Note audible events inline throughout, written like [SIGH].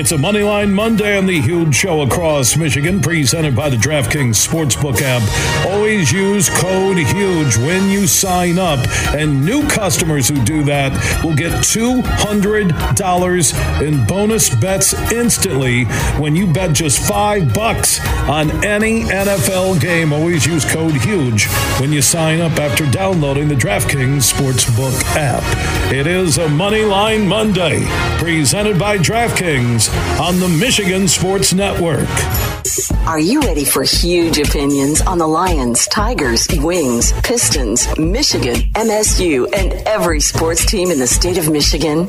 It's a Moneyline Monday on the huge show across Michigan, presented by the DraftKings Sportsbook app. Always use code HUGE when you sign up, and new customers who do that will get $200 in bonus bets instantly when you bet just five bucks on any NFL game. Always use code HUGE when you sign up after downloading the DraftKings Sportsbook app. It is a Moneyline Monday, presented by DraftKings on the Michigan Sports Network. Are you ready for huge opinions on the Lions, Tigers, Wings, Pistons, Michigan, MSU, and every sports team in the state of Michigan?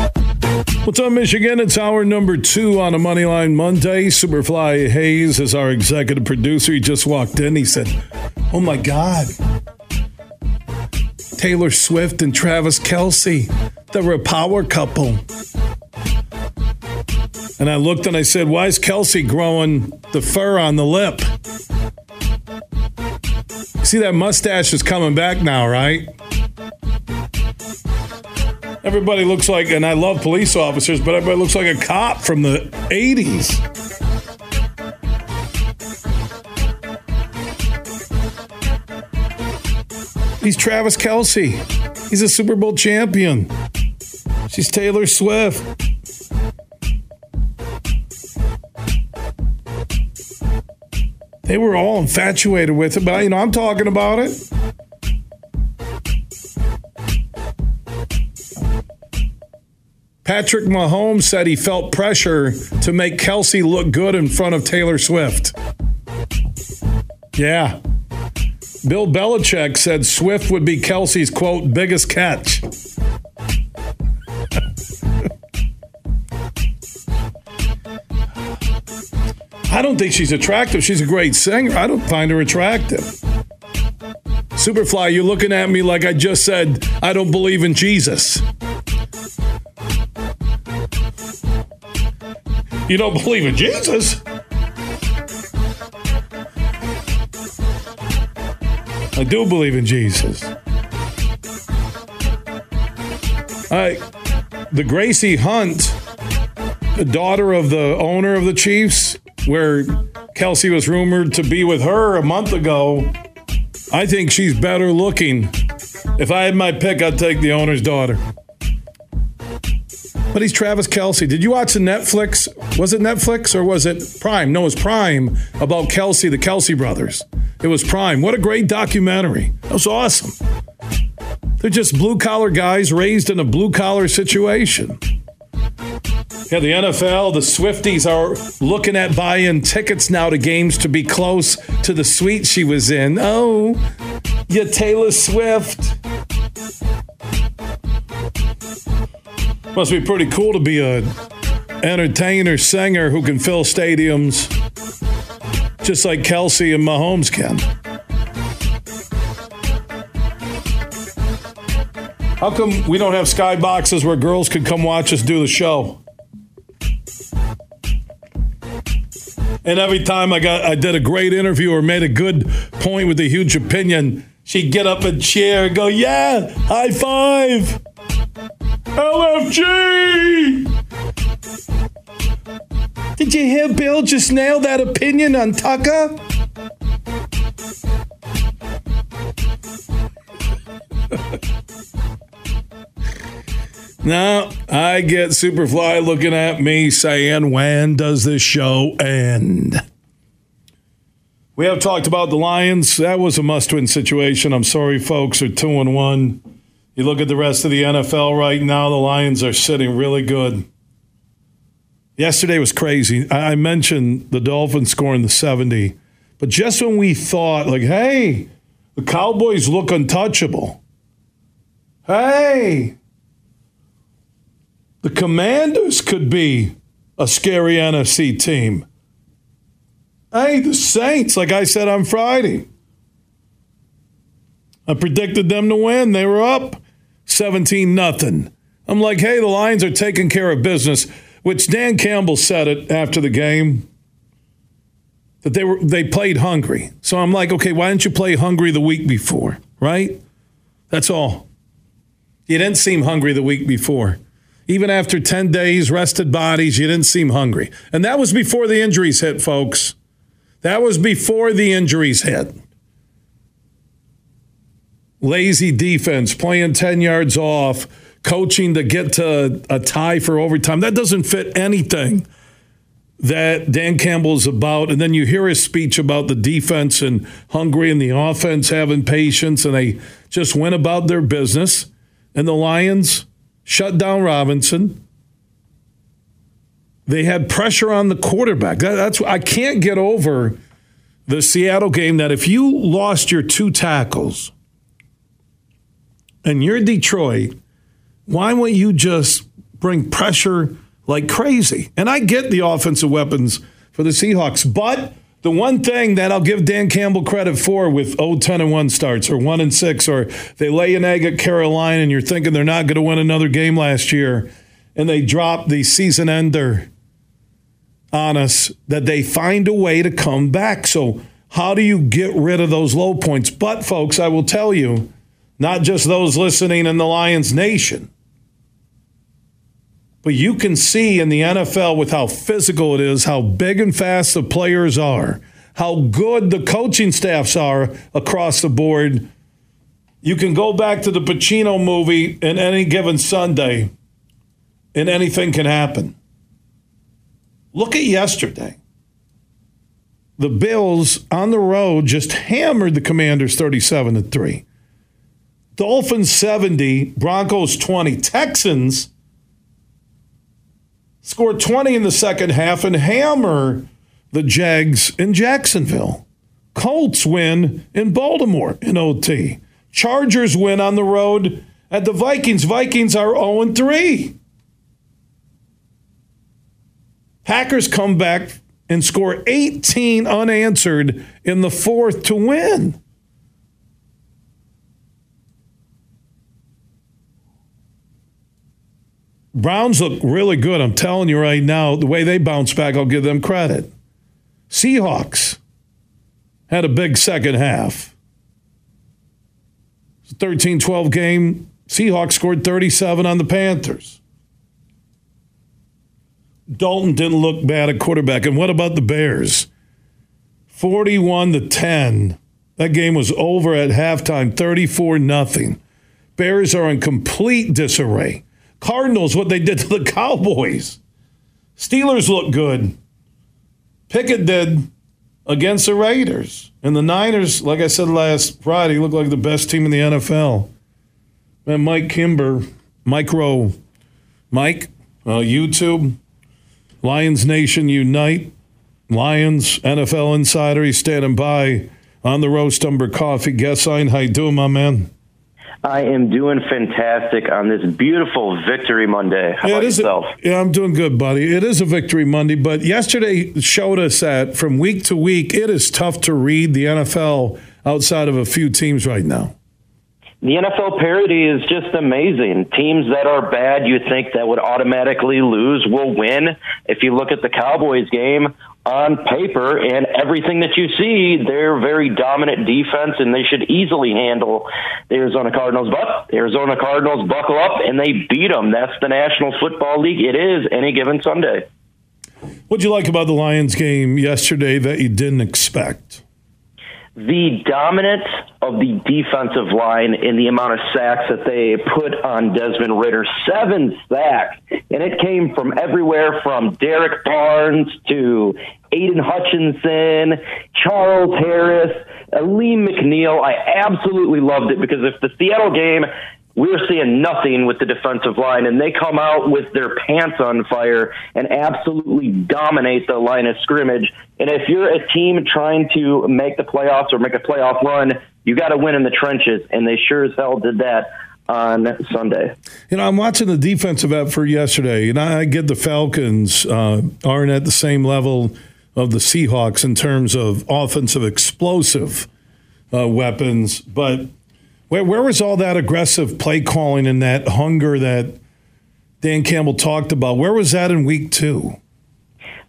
What's up, Michigan? It's hour number two on a Moneyline Monday. Superfly Hayes is our executive producer. He just walked in. He said, Oh my God. Taylor Swift and Travis Kelce, they're a power couple. And I looked and I said, Why is Kelce growing the fur on the lip? See, that mustache is coming back now, right? Everybody looks like, and I love police officers, but everybody looks like a cop from the 80s. He's Travis Kelce. He's a Super Bowl champion. She's Taylor Swift. They were all infatuated with it, but you know, I'm talking about it. Patrick Mahomes said he felt pressure to make Kelce look good in front of Taylor Swift. Yeah. Bill Belichick said Swift would be Kelce's, quote, biggest catch. I don't think she's attractive. She's a great singer. I don't find her attractive. Superfly, you're looking at me like I just said I don't believe in Jesus. You don't believe in Jesus? I do believe in Jesus. I, the Gracie Hunt, the daughter of the owner of the Chiefs, where Kelce was rumored to be with her a month ago, I think she's better looking. If I had my pick, I'd take the owner's daughter. But he's Travis Kelce. Did you watch the Netflix? Was it Netflix or was it Prime? No, it was Prime about Kelce, the Kelce brothers. It was Prime. What a great documentary. That was awesome. They're just blue collar guys raised in a blue collar situation. Yeah, the NFL, the Swifties are looking at buying tickets now to games to be close to the suite she was in. Oh, you Taylor Swift. Must be pretty cool to be a entertainer, singer who can fill stadiums just like Kelce and Mahomes can. How come we don't have skyboxes where girls can come watch us do the show? And every time I got I did a great interview or made a good point with a huge opinion, she'd get up and cheer and go, "Yeah, high five." LFG! Did you hear Bill just nail that opinion on Tucker? [LAUGHS] now, I get Superfly looking at me saying, when does this show end? We have talked about the Lions. That was a must win situation. I'm sorry, folks, are two and one. You look at the rest of the NFL right now, the Lions are sitting really good. Yesterday was crazy. I mentioned the Dolphins scoring the 70, but just when we thought, like, hey, the Cowboys look untouchable, Hey, the Commanders could be a scary NFC team. Hey, the Saints, like I said on Friday. I predicted them to win. They were up 17 nothing. I'm like, hey, the Lions are taking care of business, which Dan Campbell said it after the game that they were they played hungry. So I'm like, okay, why didn't you play hungry the week before? Right? That's all. You didn't seem hungry the week before. Even after 10 days, rested bodies, you didn't seem hungry. And that was before the injuries hit, folks. That was before the injuries hit. Lazy defense, playing 10 yards off, coaching to get to a tie for overtime. That doesn't fit anything that Dan Campbell is about. And then you hear his speech about the defense and hungry and the offense having patience, and they just went about their business. And the Lions shut down Robinson. They had pressure on the quarterback. That, that's I can't get over the Seattle game that if you lost your two tackles and you're Detroit, why won't you just bring pressure like crazy? And I get the offensive weapons for the Seahawks, but the one thing that I'll give Dan Campbell credit for with 0 10 and 1 starts or 1 and 6 or they lay an egg at Carolina and you're thinking they're not going to win another game last year and they drop the season ender on us that they find a way to come back. So how do you get rid of those low points? But folks, I will tell you, not just those listening in the Lions Nation. But you can see in the NFL with how physical it is, how big and fast the players are, how good the coaching staffs are across the board. You can go back to the Pacino movie in any given Sunday, and anything can happen. Look at yesterday. The Bills on the road just hammered the Commanders 37 to 3. Dolphins 70, Broncos 20. Texans score 20 in the second half and hammer the Jags in Jacksonville. Colts win in Baltimore in OT. Chargers win on the road at the Vikings. Vikings are 0 3. Packers come back and score 18 unanswered in the fourth to win. Browns look really good. I'm telling you right now, the way they bounce back, I'll give them credit. Seahawks had a big second half. 13 12 game. Seahawks scored 37 on the Panthers. Dalton didn't look bad at quarterback. And what about the Bears? 41 to 10. That game was over at halftime, 34 nothing. Bears are in complete disarray. Cardinals, what they did to the [LAUGHS] Cowboys. Steelers look good. Pickett did against the Raiders. And the Niners, like I said last Friday, look like the best team in the NFL. And Mike Kimber, Micro, Mike, uh, YouTube, Lions Nation Unite, Lions NFL Insider. He's standing by on the Roast Umber Coffee guest line. How you doing, my man? I am doing fantastic on this beautiful Victory Monday. How yeah, about yourself? A, yeah, I'm doing good, buddy. It is a Victory Monday, but yesterday showed us that from week to week, it is tough to read the NFL outside of a few teams right now. The NFL parity is just amazing. Teams that are bad, you think that would automatically lose, will win. If you look at the Cowboys game, on paper and everything that you see, they're very dominant defense and they should easily handle the Arizona Cardinals. But Arizona Cardinals buckle up and they beat them. That's the National Football League. It is any given Sunday. What'd you like about the Lions game yesterday that you didn't expect? The dominance of the defensive line in the amount of sacks that they put on Desmond Ridder. Seven sacks. And it came from everywhere from Derrick Barnes to Aidan Hutchinson, Charles Harris, Alim McNeill. I absolutely loved it because if the Seattle game we're seeing nothing with the defensive line, and they come out with their pants on fire and absolutely dominate the line of scrimmage. And if you're a team trying to make the playoffs or make a playoff run, you got to win in the trenches, and they sure as hell did that on Sunday. You know, I'm watching the defensive effort yesterday, and I get the Falcons uh, aren't at the same level of the Seahawks in terms of offensive explosive uh, weapons, but where, where was all that aggressive play calling and that hunger that Dan Campbell talked about? Where was that in week two?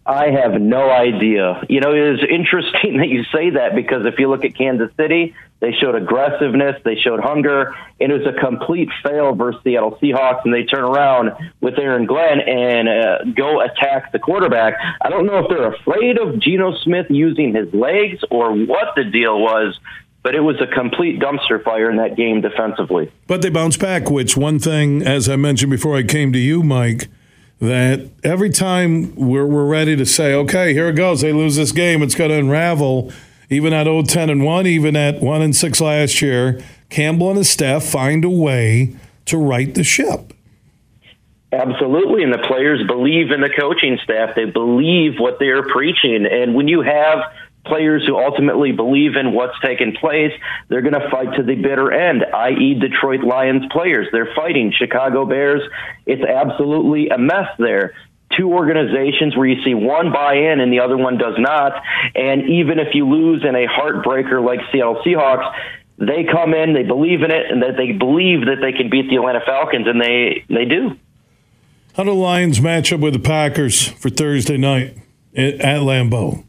I have no idea. You know, it is interesting [LAUGHS] that you say that because if you look at Kansas City, they showed aggressiveness, they showed hunger, and it was a complete fail versus the Seattle Seahawks. And they turn around with Aaron Glenn and uh, go attack the quarterback. I don't know if they're afraid of Geno Smith using his legs or what the deal was, but it was a complete dumpster fire in that game defensively. But they bounced back, which one thing, as I mentioned before I came to you, Mike that every time we're, we're ready to say, okay, here it goes, they lose this game, it's going to unravel. Even at 0 10 and 1, even at 1 and 6 last year, Campbell and his staff find a way to right the ship. Absolutely, and the players believe in the coaching staff. They believe what they're preaching. And when you have players who ultimately believe in what's taken place, they're going to fight to the bitter end, i.e., Detroit Lions players. They're fighting Chicago Bears. It's absolutely a mess there. Two organizations where you see one buy in and the other one does not. And even if you lose in a heartbreaker like Seattle Seahawks, they come in, they believe in it, and that they believe that they can beat the Atlanta Falcons, and they, they do. How do Lions match up with the Packers for Thursday night at Lambeau?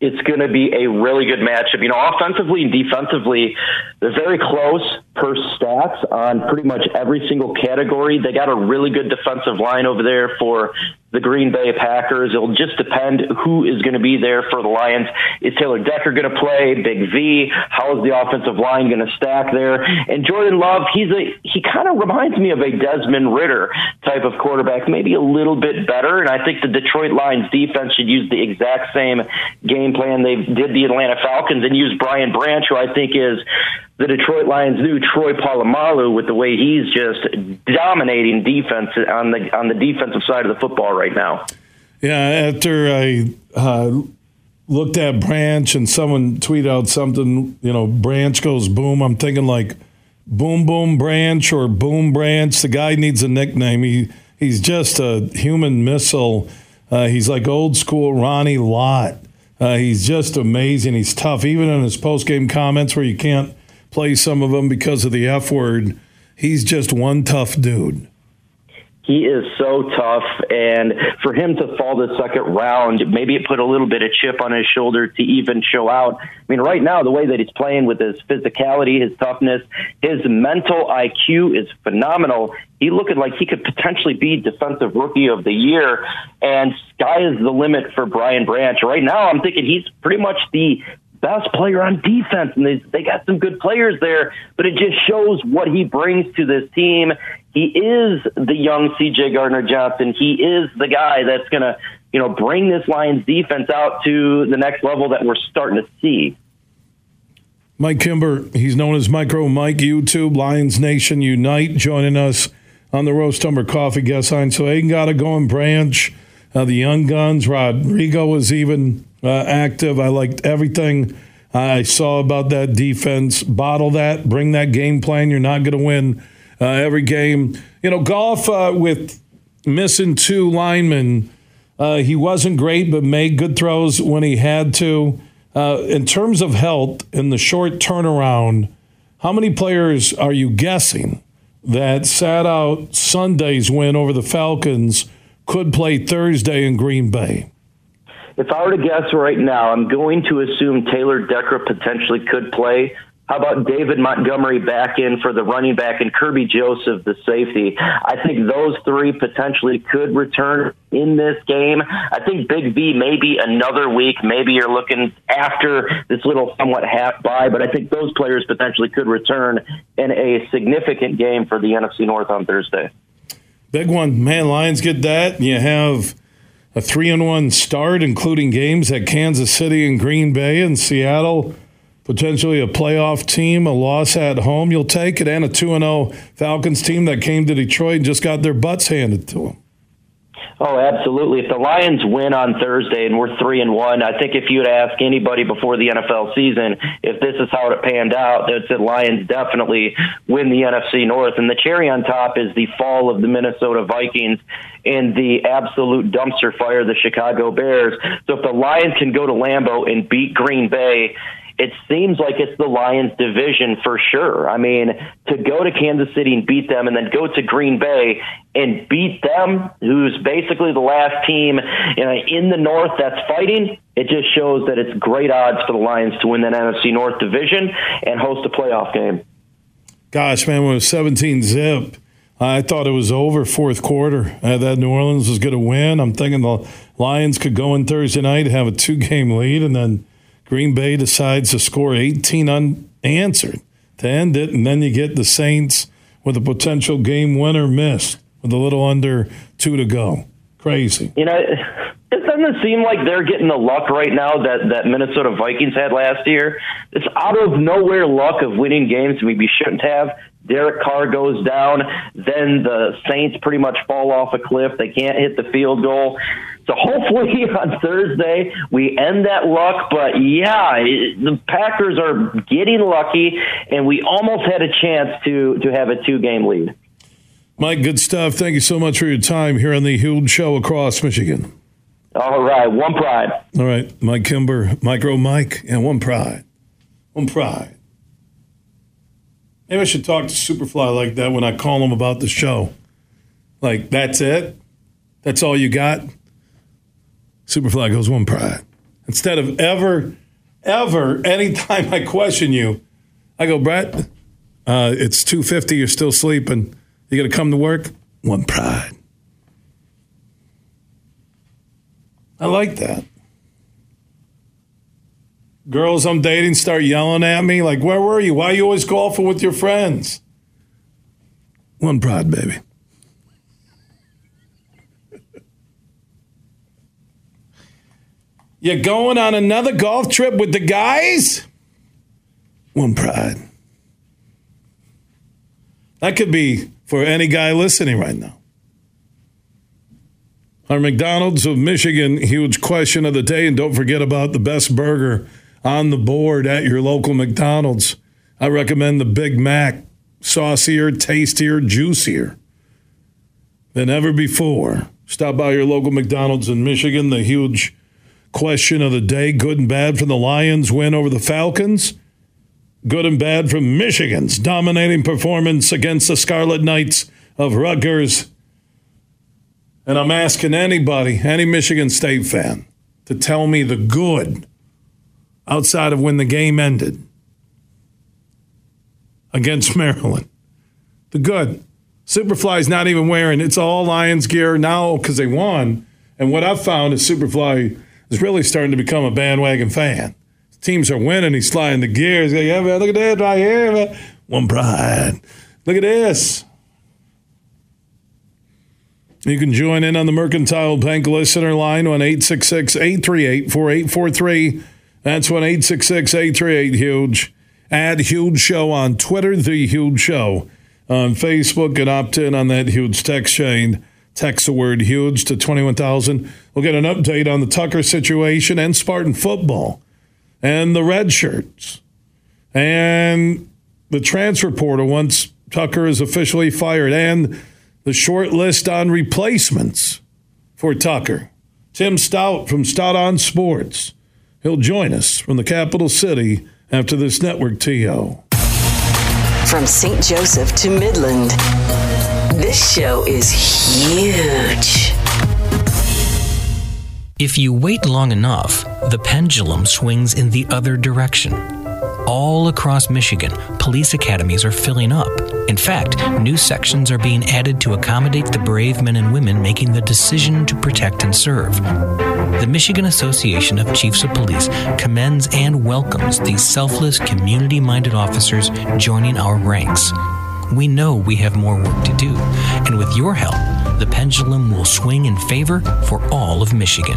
It's going to be a really good matchup. You know, offensively and defensively, they're very close per stats on pretty much every single category. They got a really good defensive line over there for the Green Bay Packers. It'll just depend who is going to be there for the Lions. Is Taylor Decker going to play? Big V? How is the offensive line going to stack there? And Jordan Love, he's a he kind of reminds me of a Desmond Ridder type of quarterback, maybe a little bit better. And I think the Detroit Lions defense should use the exact same game plan they did the Atlanta Falcons and use Brian Branch, who I think is the Detroit Lions knew Troy Polamalu with the way he's just dominating defense on the on the defensive side of the football right now. Yeah, after I uh, looked at Branch and someone tweeted out something, you know, Branch goes boom. I'm thinking like Boom Boom Branch or Boom Branch. The guy needs a nickname. He he's just a human missile. Uh, he's like old school Ronnie Lott. Uh, he's just amazing. He's tough, even in his post game comments where you can't play some of them because of the F word. He's just one tough dude. He is so tough, and for him to fall the second round, maybe it put a little bit of chip on his shoulder to even show out. I mean, right now, the way that he's playing with his physicality, his toughness, his mental IQ is phenomenal. He looking like he could potentially be defensive rookie of the year, and sky is the limit for Brian Branch. Right now, I'm thinking he's pretty much the best player on defense, and they they got some good players there. But it just shows what he brings to this team. He is the young C.J. Gardner Johnson. He is the guy that's going to you know bring this Lions defense out to the next level that we're starting to see. Mike Kimber, he's known as Micro Mike YouTube, Lions Nation Unite, joining us on the Roast Umber Coffee guest line. So Aidan got to go and branch. Uh, the Young Guns, Rodrigo was even uh, active. I liked everything I saw about that defense. Bottle that, bring that game plan. You're not going to win uh, every game. You know, Goff uh, with missing two linemen. Uh, he wasn't great, but made good throws when he had to. Uh, in terms of health in the short turnaround, how many players are you guessing that sat out Sunday's win over the Falcons could play Thursday in Green Bay? If I were to guess right now, I'm going to assume Taylor Decker potentially could play. How about David Montgomery back in for the running back and Kerby Joseph, the safety? I think those three potentially could return in this game. I think Big V maybe another week. Maybe you're looking after this little somewhat half by, but I think those players potentially could return in a significant game for the NFC North on Thursday. Big one. Man, Lions get that. You have a three and one start, including games at Kansas City and Green Bay and Seattle. Potentially a playoff team, a loss at home, you'll take it, and a 2 and 0 Falcons team that came to Detroit and just got their butts handed to them. Oh, absolutely. If the Lions win on Thursday and we're three and one, I think if you would ask anybody before the NFL season if this is how it panned out, they'd say Lions definitely win the NFC North. And the cherry on top is the fall of the Minnesota Vikings and the absolute dumpster fire the Chicago Bears. So if the Lions can go to Lambeau and beat Green Bay, it seems like it's the Lions division for sure. I mean, to go to Kansas City and beat them and then go to Green Bay and beat them, who's basically the last team you know, in the North that's fighting, it just shows that it's great odds for the Lions to win that NFC North division and host a playoff game. Gosh, man, was 17 zip, I thought it was over fourth quarter. Uh, that New Orleans was going to win. I'm thinking the Lions could go in Thursday night, have a two game lead, and then Green Bay decides to score 18 unanswered to end it, and then you get the Saints with a potential game winner missed with a little under two to go. Crazy. You know, it doesn't seem like they're getting the luck right now that, that Minnesota Vikings had last year. It's out of nowhere luck of winning games we shouldn't have. Derek Carr goes down, then the Saints pretty much fall off a cliff. They can't hit the field goal. So hopefully [LAUGHS] on Thursday we end that luck. But yeah, the Packers are getting lucky, and we almost had a chance to to have a two game lead. Mike, good stuff. Thank you so much for your time here on the Huge Show across Michigan. All right, one pride. All right, Mike Kimber, Micro Mike, and one pride. One pride. Maybe I should talk to Superfly like that when I call him about the show. Like, that's it? That's all you got? Superfly goes one pride. Instead of ever, ever, anytime I question you, I go, Brett, uh, it's 2.50, you're still sleeping. You got to come to work? One pride. I like that. Girls I'm dating start yelling at me, like, where were you? Why are you always golfing with your friends? One pride, baby. [LAUGHS] You're going on another golf trip with the guys? One pride. That could be for any guy listening right now. Our McDonald's of Michigan huge question of the day, and don't forget about the best burger on the board at your local McDonald's. I recommend the Big Mac, saucier, tastier, juicier than ever before. Stop by your local McDonald's in Michigan. The huge question of the day good and bad from the Lions win over the Falcons. Good and bad from Michigan's dominating performance against the Scarlet Knights of Rutgers. And I'm asking anybody, any Michigan State fan, to tell me the good outside of when the game ended against Maryland. The good. Superfly's not even wearing it's all Lions gear now because they won. And what I've found is Superfly is really starting to become a bandwagon fan. Teams are winning. He's flying the gears. Like, yeah, man, look at that right here. Man. One pride. Look at this. You can join in on the Mercantile Bank listener line on 866 838 4843. That's 1 866 838 Huge. Add Huge Show on Twitter, The Huge Show on Facebook, and opt in on that huge text chain. Text the word huge to 21,000. We'll get an update on the Tucker situation and Spartan football and the red shirts and the transfer portal once Tucker is officially fired and the short list on replacements for Tucker. Tim Staudt from Staudt on Sports. He'll join us from the capital city after this network TO. From St. Joseph to Midland. This show is huge. If you wait long enough, the pendulum swings in the other direction. All across Michigan, police academies are filling up. In fact, new sections are being added to accommodate the brave men and women making the decision to protect and serve. The Michigan Association of Chiefs of Police commends and welcomes these selfless, community minded officers joining our ranks. We know we have more work to do, and with your help, the pendulum will swing in favor for all of Michigan.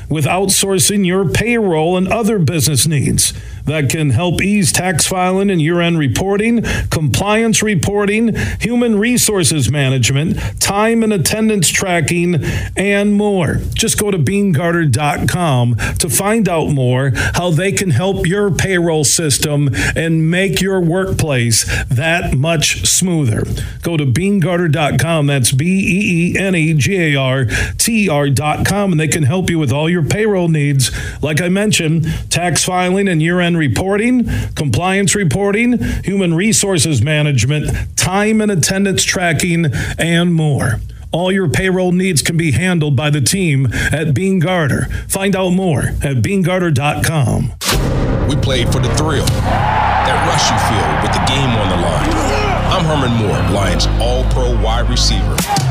with outsourcing your payroll and other business needs? that can help ease tax filing and year end reporting, compliance reporting, human resources management, time and attendance tracking, and more. Just go to beenegarter.com to find out more how they can help your payroll system and make your workplace that much smoother. Go to beenegarter.com. That's B E E N E G A R T R.com, and they can help you with all your payroll needs. Like I mentioned, tax filing and year end reporting, compliance reporting, human resources management, time and attendance tracking, and more. All your payroll needs can be handled by the team at Beene Garter. Find out more at beenegarter.com. We played for the thrill, that rush you feel with the game on the line. I'm Herman Moore, Lions All Pro wide receiver.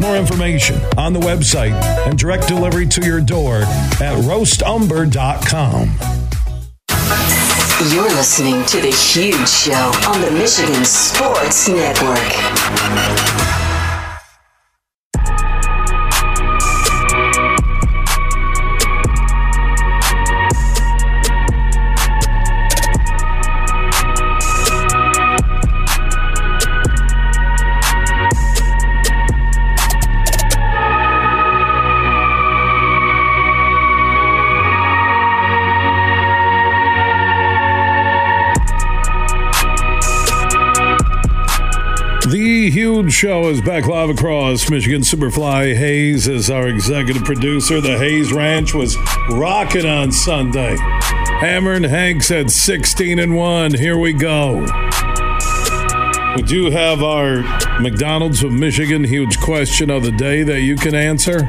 More information on the website and direct delivery to your door at roastumber.com. You're listening to The Huge Show on the Michigan Sports Network. Is back live across Michigan. Superfly Hayes is our executive producer. The Hayes Ranch was rocking on Sunday. Hammer and Hanks at 16 and 1. Here we go. We do have our McDonald's of Michigan huge question of the day that you can answer.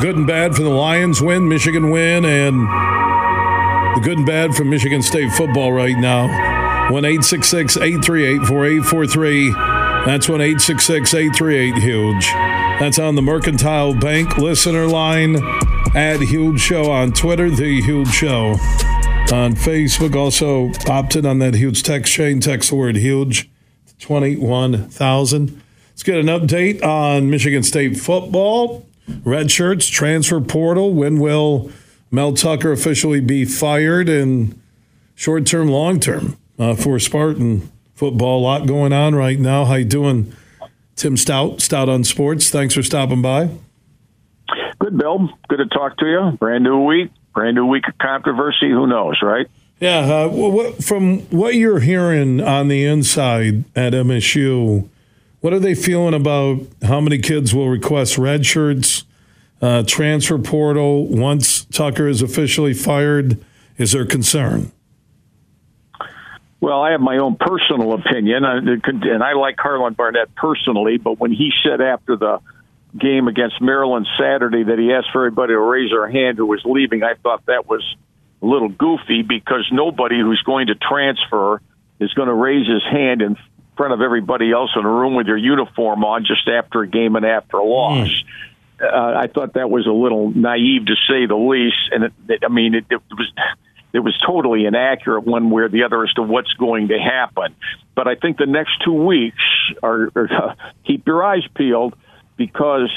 Good and bad for the Lions win, Michigan win, and the good and bad for Michigan State football right now. 1 838 4843. That's 1 838 Huge. That's on the Mercantile Bank listener line. Add Huge Show on Twitter, The Huge Show on Facebook. Also opted on that huge text chain. Text the word huge 21,000. Let's get an update on Michigan State football. Red shirts, transfer portal. When will Mel Tucker officially be fired? And short term, long term uh, for Spartan football. A lot going on right now. How you doing, Tim Staudt? Staudt on Sports. Thanks for stopping by. Good, Bill. Good to talk to you. Brand new week. Brand new week of controversy. Who knows, right? Yeah. Uh, what, from what you're hearing on the inside at MSU, what are they feeling about how many kids will request red shirts, uh, transfer portal once Tucker is officially fired? Is there concern? Well, I have my own personal opinion, and I like Harlon Barnett personally. But when he said after the game against Maryland Saturday that he asked for everybody to raise their hand who was leaving, I thought that was a little goofy because nobody who's going to transfer is going to raise his hand in front of everybody else in a room with their uniform on just after a game and after a loss. Mm. Uh, I thought that was a little naive to say the least, and it, it, I mean, it, it was it was totally inaccurate one way or the other as to what's going to happen. But I think the next two weeks are, are [LAUGHS] keep your eyes peeled because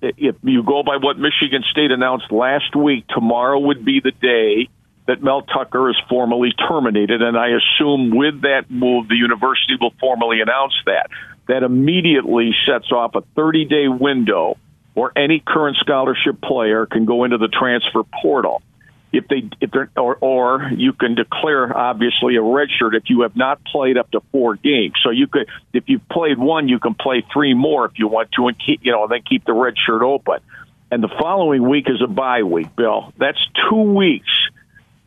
if you go by what Michigan State announced last week, tomorrow would be the day that Mel Tucker is formally terminated. And I assume with that move, the university will formally announce that. That immediately sets off a 30 day window where any current scholarship player can go into the transfer portal. If they, if they're, or, or you can declare obviously a red shirt if you have not played up to four games. So you could, if you've played one, you can play three more if you want to, and keep, you know, and then keep the red shirt open. And the following week is a bye week, Bill. That's two weeks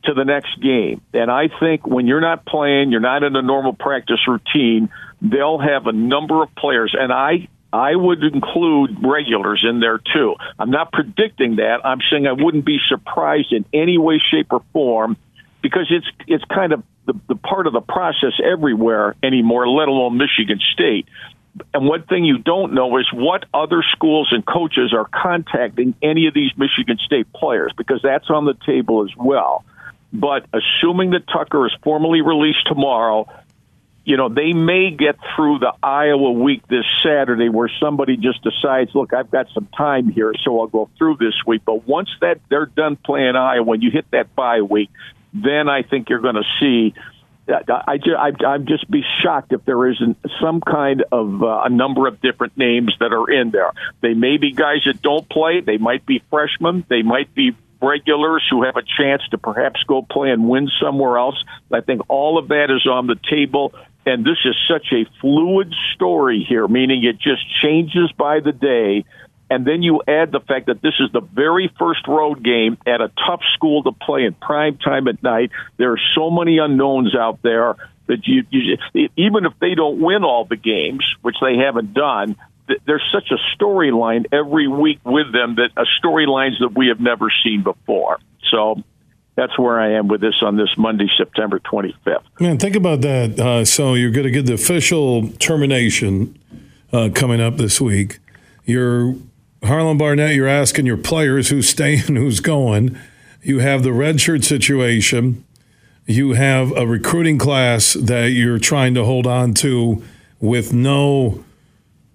to the next game. And I think when you're not playing, you're not in a normal practice routine, they'll have a number of players. And I I would include regulars in there too. I'm not predicting that. I'm saying I wouldn't be surprised in any way, shape, or form because it's it's kind of the, the part of the process everywhere anymore, let alone Michigan State. And one thing you don't know is what other schools and coaches are contacting any of these Michigan State players because that's on the table as well. But assuming that Tucker is formally released tomorrow, you know, they may get through the Iowa week this Saturday where somebody just decides, look, I've got some time here, so I'll go through this week. But once that they're done playing Iowa, when you hit that bye week, then I think you're going to see. I, I, I'd just be shocked if there isn't some kind of uh, a number of different names that are in there. They may be guys that don't play. They might be freshmen. They might be regulars who have a chance to perhaps go play and win somewhere else. I think all of that is on the table. And this is such a fluid story here, meaning it just changes by the day. And then you add the fact that this is the very first road game at a tough school to play in prime time at night. There are so many unknowns out there that you, you even if they don't win all the games, which they haven't done, there's such a storyline every week with them that a storylines that we have never seen before. So that's where I am with this on this Monday, September 25th. Man, think about that. Uh, so you're going to get the official termination uh, coming up this week. You're Harlon Barnett. You're asking your players who's staying, [LAUGHS] who's going. You have the redshirt situation. You have a recruiting class that you're trying to hold on to with no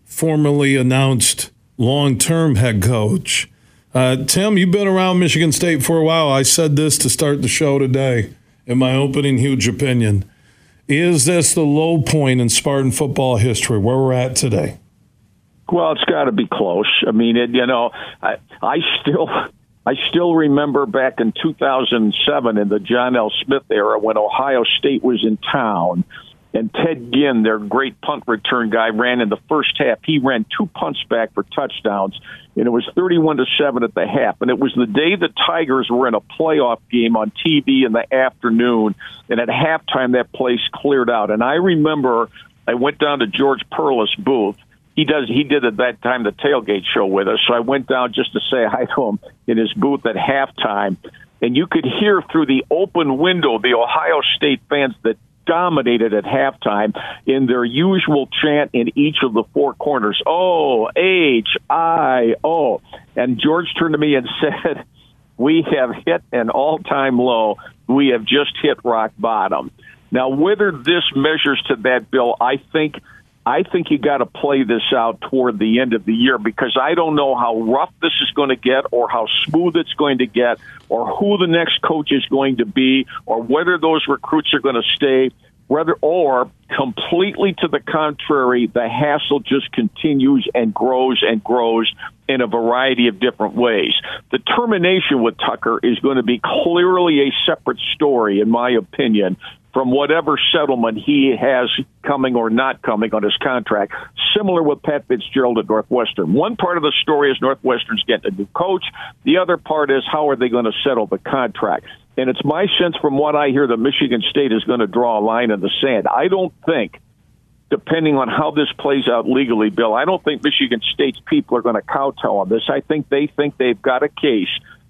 formally announced long-term head coach. Uh, Tim, you've been around Michigan State for a while. I said this to start the show today in my opening huge opinion. Is this the low point in Spartan football history where we're at today? Well, it's got to be close. I mean, it, you know, I, I still. I still remember back in 2007 in the John L. Smith era when Ohio State was in town and Ted Ginn, their great punt return guy, ran in the first half. He ran two punts back for touchdowns, and it was 31 to 7 at the half. And it was the day the Tigers were in a playoff game on TV in the afternoon, and at halftime that place cleared out. And I remember I went down to George Perles' booth. He does. He did at that time the tailgate show with us. So I went down just to say hi to him in his booth at halftime, and you could hear through the open window the Ohio State fans that dominated at halftime in their usual chant in each of the four corners. Oh, H I O. And George turned to me and [LAUGHS] said, We have hit an all time low. We have just hit rock bottom. Now, whether this measures to that, Bill, I think I think you got to play this out toward the end of the year because I don't know how rough this is going to get or how smooth it's going to get or who the next coach is going to be or whether those recruits are going to stay whether or completely to the contrary, the hassle just continues and grows and grows in a variety of different ways. The termination with Tucker is going to be clearly a separate story, in my opinion, from whatever settlement he has coming or not coming on his contract. Similar with Pat Fitzgerald at Northwestern. One part of the story is Northwestern's getting a new coach. The other part is how are they going to settle the contract? And it's my sense from what I hear that Michigan State is going to draw a line in the sand. I don't think, depending on how this plays out legally, Bill, I don't think Michigan State's people are going to kowtow on this. I think they think they've got a case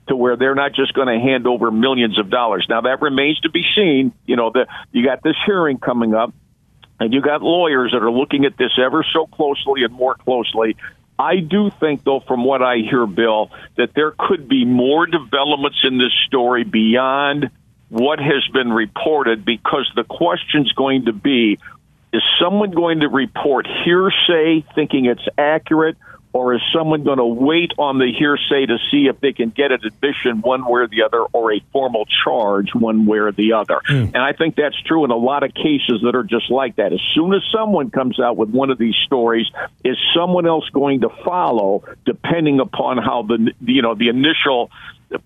to where they're not just going to hand over millions of dollars. Now that remains to be seen. You know, the, you got this hearing coming up, and you got lawyers that are looking at this ever so closely and more closely. I do think, though, from what I hear, Bill, that there could be more developments in this story beyond what has been reported because the question's going to be is someone going to report hearsay thinking it's accurate or is someone going to wait on the hearsay to see if they can get an admission one way or the other or a formal charge one way or the other? Mm. And I think that's true in a lot of cases that are just like that. As soon as someone comes out with one of these stories, is someone else going to follow depending upon how the you know the initial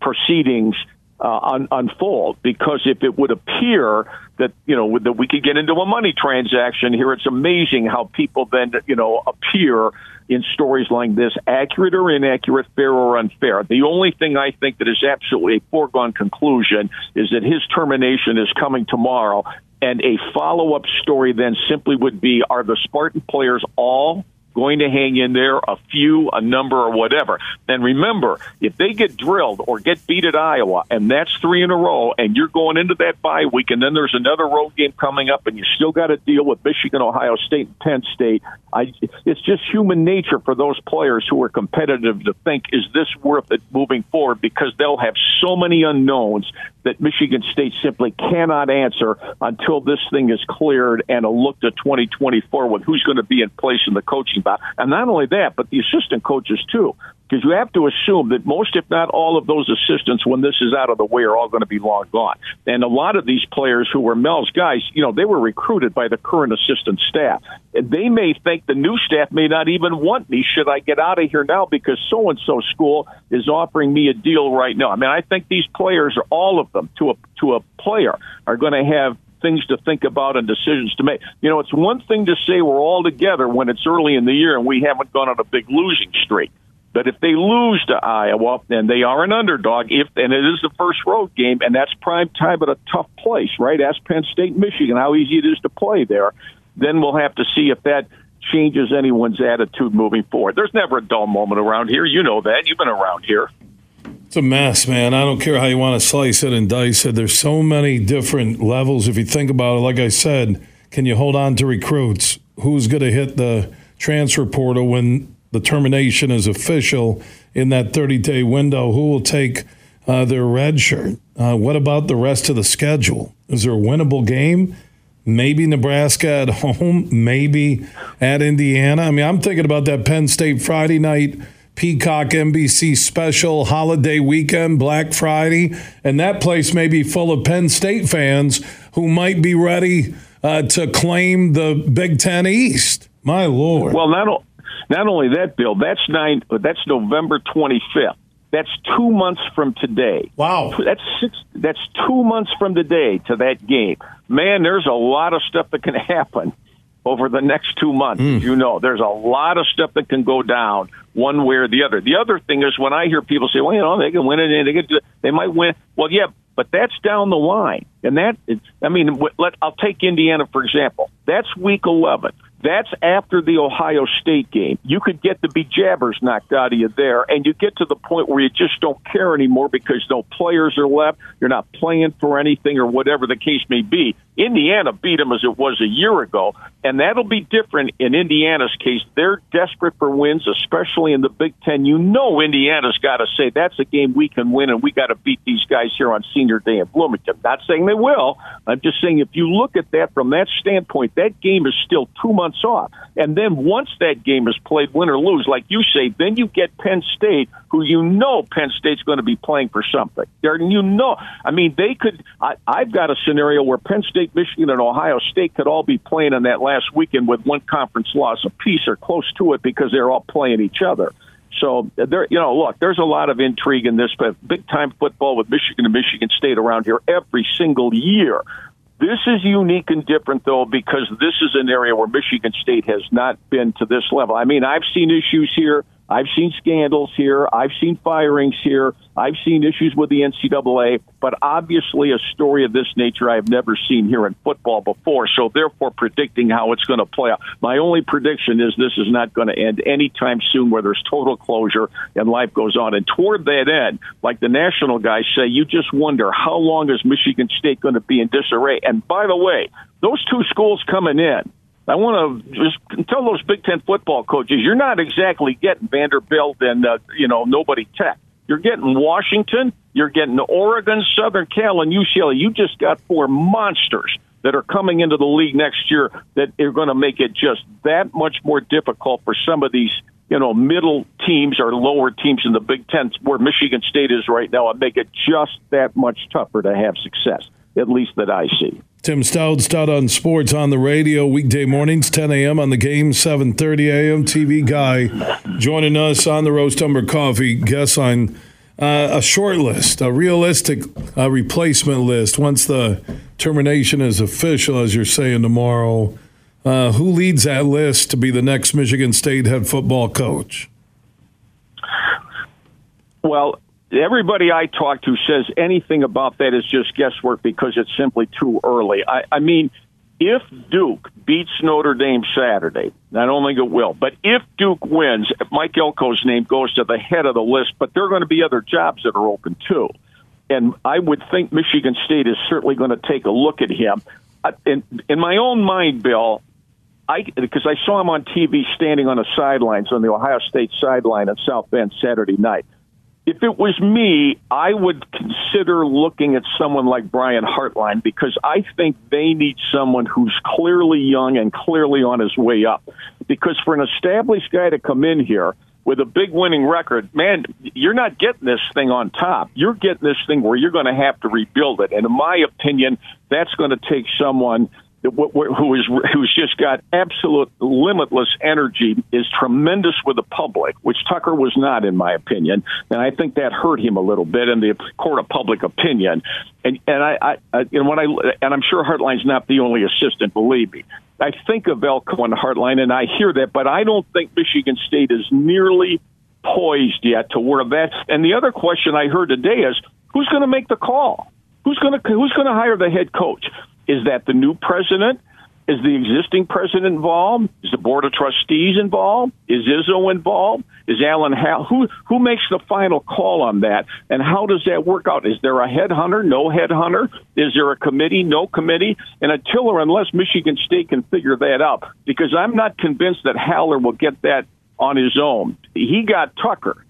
proceedings uh, un- unfold because if it would appear that you know that we could get into a money transaction here, it's amazing how people then you know appear in stories like this, accurate or inaccurate, fair or unfair. The only thing I think that is absolutely a foregone conclusion is that his termination is coming tomorrow. And a follow up story then simply would be Are the Spartan players all going to hang in there, a few, a number, or whatever. And remember, if they get drilled or get beat at Iowa, and that's three in a row, and you're going into that bye week, and then there's another road game coming up, and you still got to deal with Michigan, Ohio State, and Penn State. I, it's just human nature for those players who are competitive to think, is this worth it moving forward? Because they'll have so many unknowns that Michigan State simply cannot answer until this thing is cleared and a look to 2024 with who's going to be in place in the coaching box. And not only that, but the assistant coaches too because you have to assume that most, if not all, of those assistants, when this is out of the way, are all going to be long gone. And a lot of these players who were Mel's guys, you know, they were recruited by the current assistant staff. And they may think the new staff may not even want me. Should I get out of here now because so and so school is offering me a deal right now? I mean, I think these players, all of them, to a to a player, are going to have things to think about and decisions to make. You know, it's one thing to say we're all together when it's early in the year and we haven't gone on a big losing streak. But if they lose to Iowa and they are an underdog, if and it is the first road game, and that's prime time at a tough place, right? Ask Penn State, Michigan, how easy it is to play there. Then we'll have to see if that changes anyone's attitude moving forward. There's never a dull moment around here. You know that. You've been around here. It's a mess, man. I don't care how you want to slice it and dice it. There's so many different levels. If you think about it, like I said, can you hold on to recruits? Who's going to hit the transfer portal when the termination is official in that 30 day window, who will take uh, their red shirt? Uh, what about the rest of the schedule? Is there a winnable game? Maybe Nebraska at [LAUGHS] home, maybe at Indiana. I mean, I'm thinking about that Penn State Friday night Peacock NBC special holiday weekend, Black Friday, and that place may be full of Penn State fans who might be ready uh, to claim the Big Ten East. My lord! Well, not not only that, Bill, that's nine. That's November 25th. That's two months from today. Wow. That's six. That's two months from today to that game. Man, there's a lot of stuff that can happen over the next two months. Mm. You know, there's a lot of stuff that can go down one way or the other. The other thing is when I hear people say, "Well, you know, they can win it, and they can, they might win." Well, yeah, but that's down the line, and that I mean, let I'll take Indiana for example. That's week 11. That's after the Ohio State game. You could get the bejabbers knocked out of you there, and you get to the point where you just don't care anymore because no players are left. You're not playing for anything or whatever the case may be. Indiana beat them as it was a year ago, and that'll be different in Indiana's case. They're desperate for wins, especially in the Big Ten. You know, Indiana's got to say that's a game we can win, and we got to beat these guys here on Senior Day in Bloomington. Not saying they will. I'm just saying if you look at that from that standpoint, that game is still two months off. And then once that game is played, win or lose, like you say, then you get Penn State, who you know Penn State's going to be playing for something. You know, I mean, they could. I, I've got a scenario where Penn State, Michigan, and Ohio State could all be playing on that last weekend with one conference loss apiece or close to it because they're all playing each other. So there, you know, look, there's a lot of intrigue in this, but big time football with Michigan and Michigan State around here every single year. This is unique and different, though, because this is an area where Michigan State has not been to this level. I mean, I've seen issues here I've seen scandals here. I've seen firings here. I've seen issues with the NCAA, but obviously a story of this nature I have never seen here in football before. So therefore predicting how it's going to play out. My only prediction is this is not going to end anytime soon where there's total closure and life goes on. And toward that end, like the national guys say, you just wonder how long is Michigan State going to be in disarray? And by the way, those two schools coming in, I want to just tell those Big Ten football coaches, you're not exactly getting Vanderbilt and uh, you know nobody Tech. You're getting Washington, you're getting Oregon, Southern Cal, and UCLA. You just got four monsters that are coming into the league next year that are going to make it just that much more difficult for some of these you know, middle teams or lower teams in the Big Ten, where Michigan State is right now, and make it just that much tougher to have success, at least that I see. Tim Staudt, Stout on Sports on the radio, weekday mornings, 10 a.m. on the game, 7.30 a.m. TV Guy joining us on the Roast Umber Coffee guest line. Uh, a short list, a realistic uh, replacement list once the termination is official, as you're saying tomorrow. Uh, who leads that list to be the next Michigan State head football coach? Well, everybody I talk to says anything about that is just guesswork because it's simply too early. I, I mean, if Duke beats Notre Dame Saturday, I don't think it will, but if Duke wins, Mike Elko's name goes to the head of the list, but there are going to be other jobs that are open too. And I would think Michigan State is certainly going to take a look at him. In, in my own mind, Bill, I because I saw him on TV standing on the sidelines on the Ohio State sideline at South Bend Saturday night if it was me, I would consider looking at someone like Brian Hartline because I think they need someone who's clearly young and clearly on his way up. Because for an established guy to come in here with a big winning record, man, you're not getting this thing on top. You're getting this thing where you're going to have to rebuild it. And in my opinion, that's going to take someone who is who's just got absolute limitless energy is tremendous with the public, which Tucker was not, in my opinion, and I think that hurt him a little bit in the court of public opinion. And and I, I and when I and I'm sure Hartline's not the only assistant, believe me. I think of Elko and Hartline, and I hear that, but I don't think Michigan State is nearly poised yet to where that's. And the other question I heard today is, who's going to make the call? Who's going to who's going to hire the head coach? Is that the new president? Is the existing president involved? Is the board of trustees involved? Is Izzo involved? Is Alan Haller? Who who makes the final call on that? And how does that work out? Is there a headhunter? No headhunter? Is there a committee? No committee? And until or unless Michigan State can figure that out, because I'm not convinced that Haller will get that on his own. He got Tucker.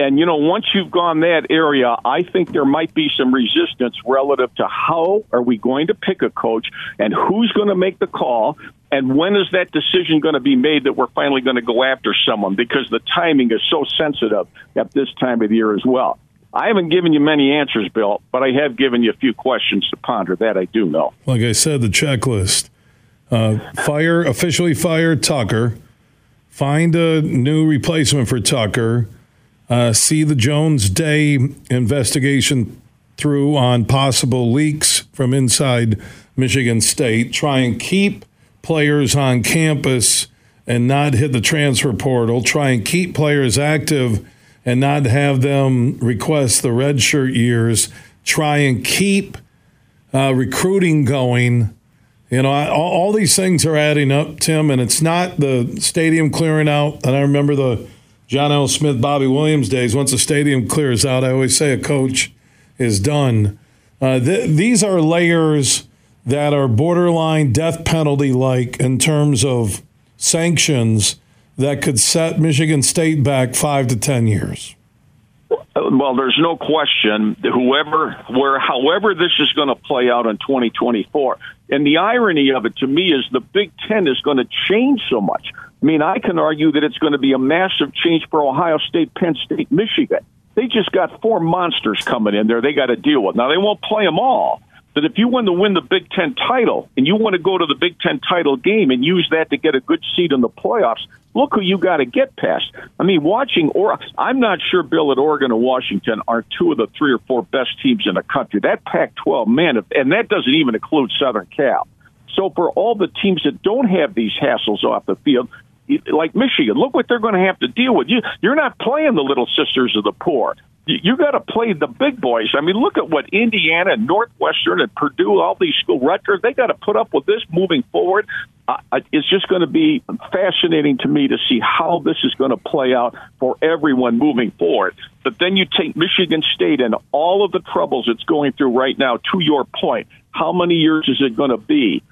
And, you know, once you've gone that area, I think there might be some resistance relative to how are we going to pick a coach and who's going to make the call and when is that decision going to be made that we're finally going to go after someone because the timing is so sensitive at this time of the year as well. I haven't given you many answers, Bill, but I have given you a few questions to ponder. That I do know. Like I said, the checklist uh, fire, officially fire Tucker, find a new replacement for Tucker uh, see the Jones Day investigation through on possible leaks from inside Michigan State. Try and keep players on campus and not hit the transfer portal. Try and keep players active and not have them request the redshirt years. Try and keep uh, recruiting going. You know, I, all, all, these things are adding up, Tim, and it's not the stadium clearing out. And I remember the John L. Smith, Bobby Williams days. Once the stadium clears out, I always say a coach is done. Uh, th- these are layers that are borderline death penalty like in terms of sanctions that could set Michigan State back five to ten years. Well, there's no question. Whoever, where, however, this is going to play out in 2024, and the irony of it to me is the Big Ten is going to change so much. I mean, I can argue that it's going to be a massive change for Ohio State, Penn State, Michigan. They just got four monsters coming in there they got to deal with. Now, they won't play them all, but if you want to win the Big Ten title and you want to go to the Big Ten title game and use that to get a good seat in the playoffs, look who you got to get past. I mean, watching or I'm not sure Bill at Oregon and Washington are two of the three or four best teams in the country. That Pac-12, man, and that doesn't even include Southern Cal. So for all the teams that don't have these hassles off the field, like Michigan, look what they're going to have to deal with. You, you're not playing the little sisters of the poor. You, got to play the big boys. I mean, look at what Indiana and Northwestern and Purdue, all these school Rutgers, they got to put up with this moving forward. Uh, it's just going to be fascinating to me to see how this is going to play out for everyone moving forward. But then you take Michigan State and all of the troubles it's going through right now. To your point, how many years is it going to be?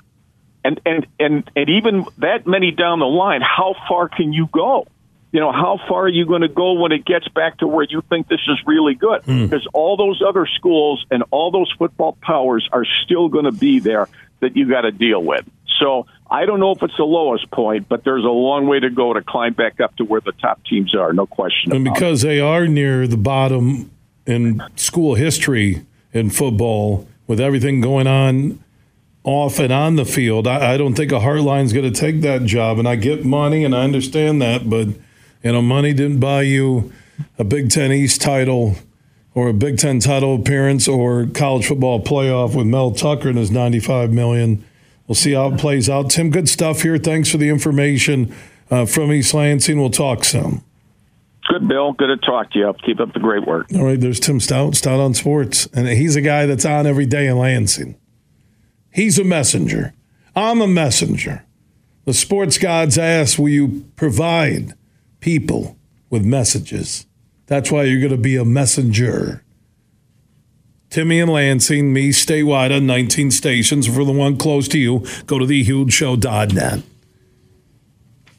And and and and even that many down the line, how far can you go? You know, how far are you going to go when it gets back to where you think this is really good? Mm. Because all those other schools and all those football powers are still going to be there that you got to deal with. So I don't know if it's the lowest point, but there's a long way to go to climb back up to where the top teams are. No question. And because it. they are near the bottom in school history in football, with everything going on off and on the field, I, I don't think a Hartline's going to take that job. And I get money, and I understand that, but you know, money didn't buy you a Big Ten East title or a Big Ten title appearance or college football playoff with Mel Tucker and his 95 million. We'll see how it plays out. Tim, good stuff here. Thanks for the information uh, from East Lansing. We'll talk soon. Good, Bill. Good to talk to you. Keep up the great work. All right, there's Tim Stout, Staudt on Sports, and he's a guy that's on every day in Lansing. He's a messenger. I'm a messenger. The sports gods ask, will you provide people with messages? That's why you're going to be a messenger. Timmy and Lansing, me statewide on 19 stations. For the one close to you, go to thehugeshow.net.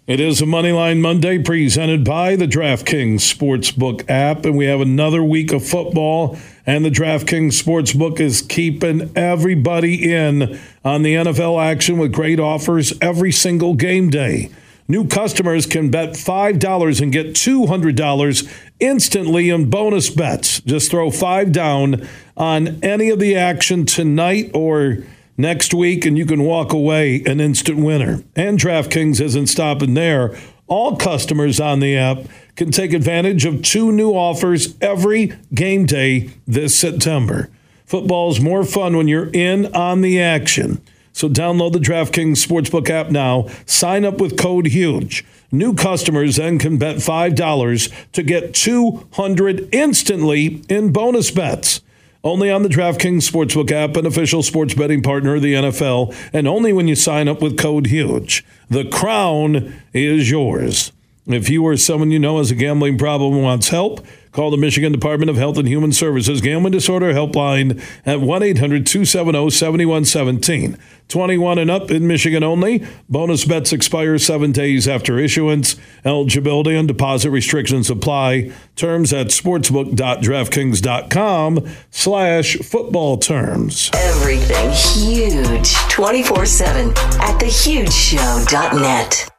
It is a Moneyline Monday presented by the DraftKings Sportsbook app, and we have another week of football. And the DraftKings Sportsbook is keeping everybody in on the NFL action with great offers every single game day. New customers can bet $5 and get $200 instantly in bonus bets. Just throw 5 down on any of the action tonight or next week, and you can walk away an instant winner. And DraftKings isn't stopping there. All customers on the app can take advantage of two new offers every game day this September. Football's more fun when you're in on the action. So download the DraftKings Sportsbook app now. Sign up with code HUGE. New customers then can bet $5 to get 200 instantly in bonus bets. Only on the DraftKings Sportsbook app, an official sports betting partner of the NFL, and only when you sign up with code HUGE. The crown is yours. If you or someone you know has a gambling problem wants help, Call the Michigan Department of Health and Human Services Gambling Disorder Helpline at 1 800 270 7117. 21 and up in Michigan only. Bonus bets expire seven days after issuance. Eligibility and deposit restrictions apply. Terms at sportsbook.draftkings.com slash football terms. Everything huge 24 7 at thehugeshow.net.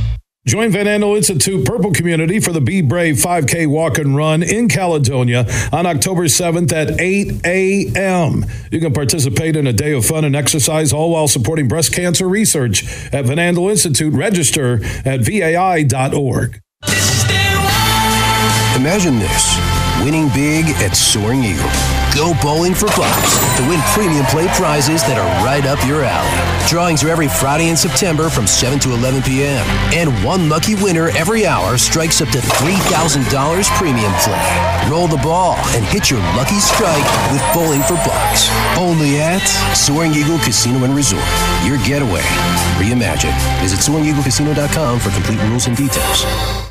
Join Van Andel Institute Purple Community for the Be Brave 5K Walk and Run in Caledonia on October 7th at 8 a.m. You can participate in a day of fun and exercise, all while supporting breast cancer research at Van Andel Institute. Register at vai.org. Imagine this winning big at Soaring Eagle. Go bowling for bucks to win premium play prizes that are right up your alley. Drawings are every Friday in September from 7 to 11 p.m. And one lucky winner every hour strikes up to $3,000 premium play. Roll the ball and hit your lucky strike with Bowling for Bucks. Only at Soaring Eagle Casino and Resort. Your getaway. Reimagine. Visit SoaringEagleCasino.com for complete rules and details.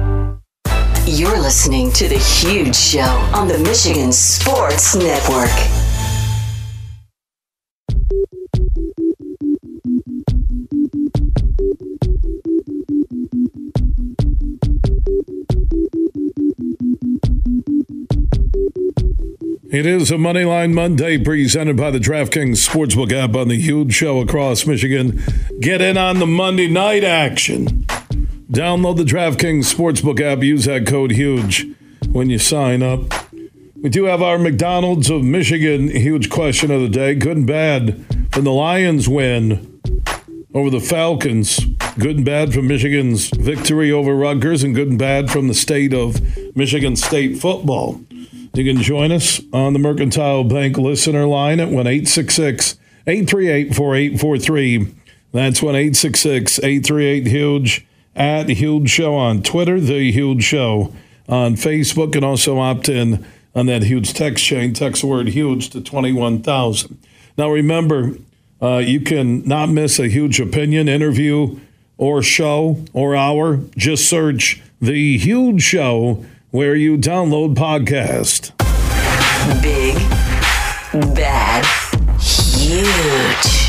You're listening to The Huge Show on the Michigan Sports Network. It is a Moneyline Monday presented by the DraftKings Sportsbook app on the huge show across Michigan. Get in on the Monday night action. Download the DraftKings Sportsbook app. Use that code HUGE when you sign up. We do have our McDonald's of Michigan huge question of the day. Good and bad. When the Lions win, over the Falcons. Good and bad from Michigan's victory over Rutgers, and good and bad from the state of Michigan State football. You can join us on the Mercantile Bank listener line at 1 838 4843. That's 1 838 Huge at Huge Show on Twitter, The Huge Show on Facebook, and also opt in on that huge text chain. Text the word huge to 21,000. Now, remember, uh, you can not miss a huge opinion, interview, or show or hour. Just search The Huge Show where you download podcast. Big, bad, huge.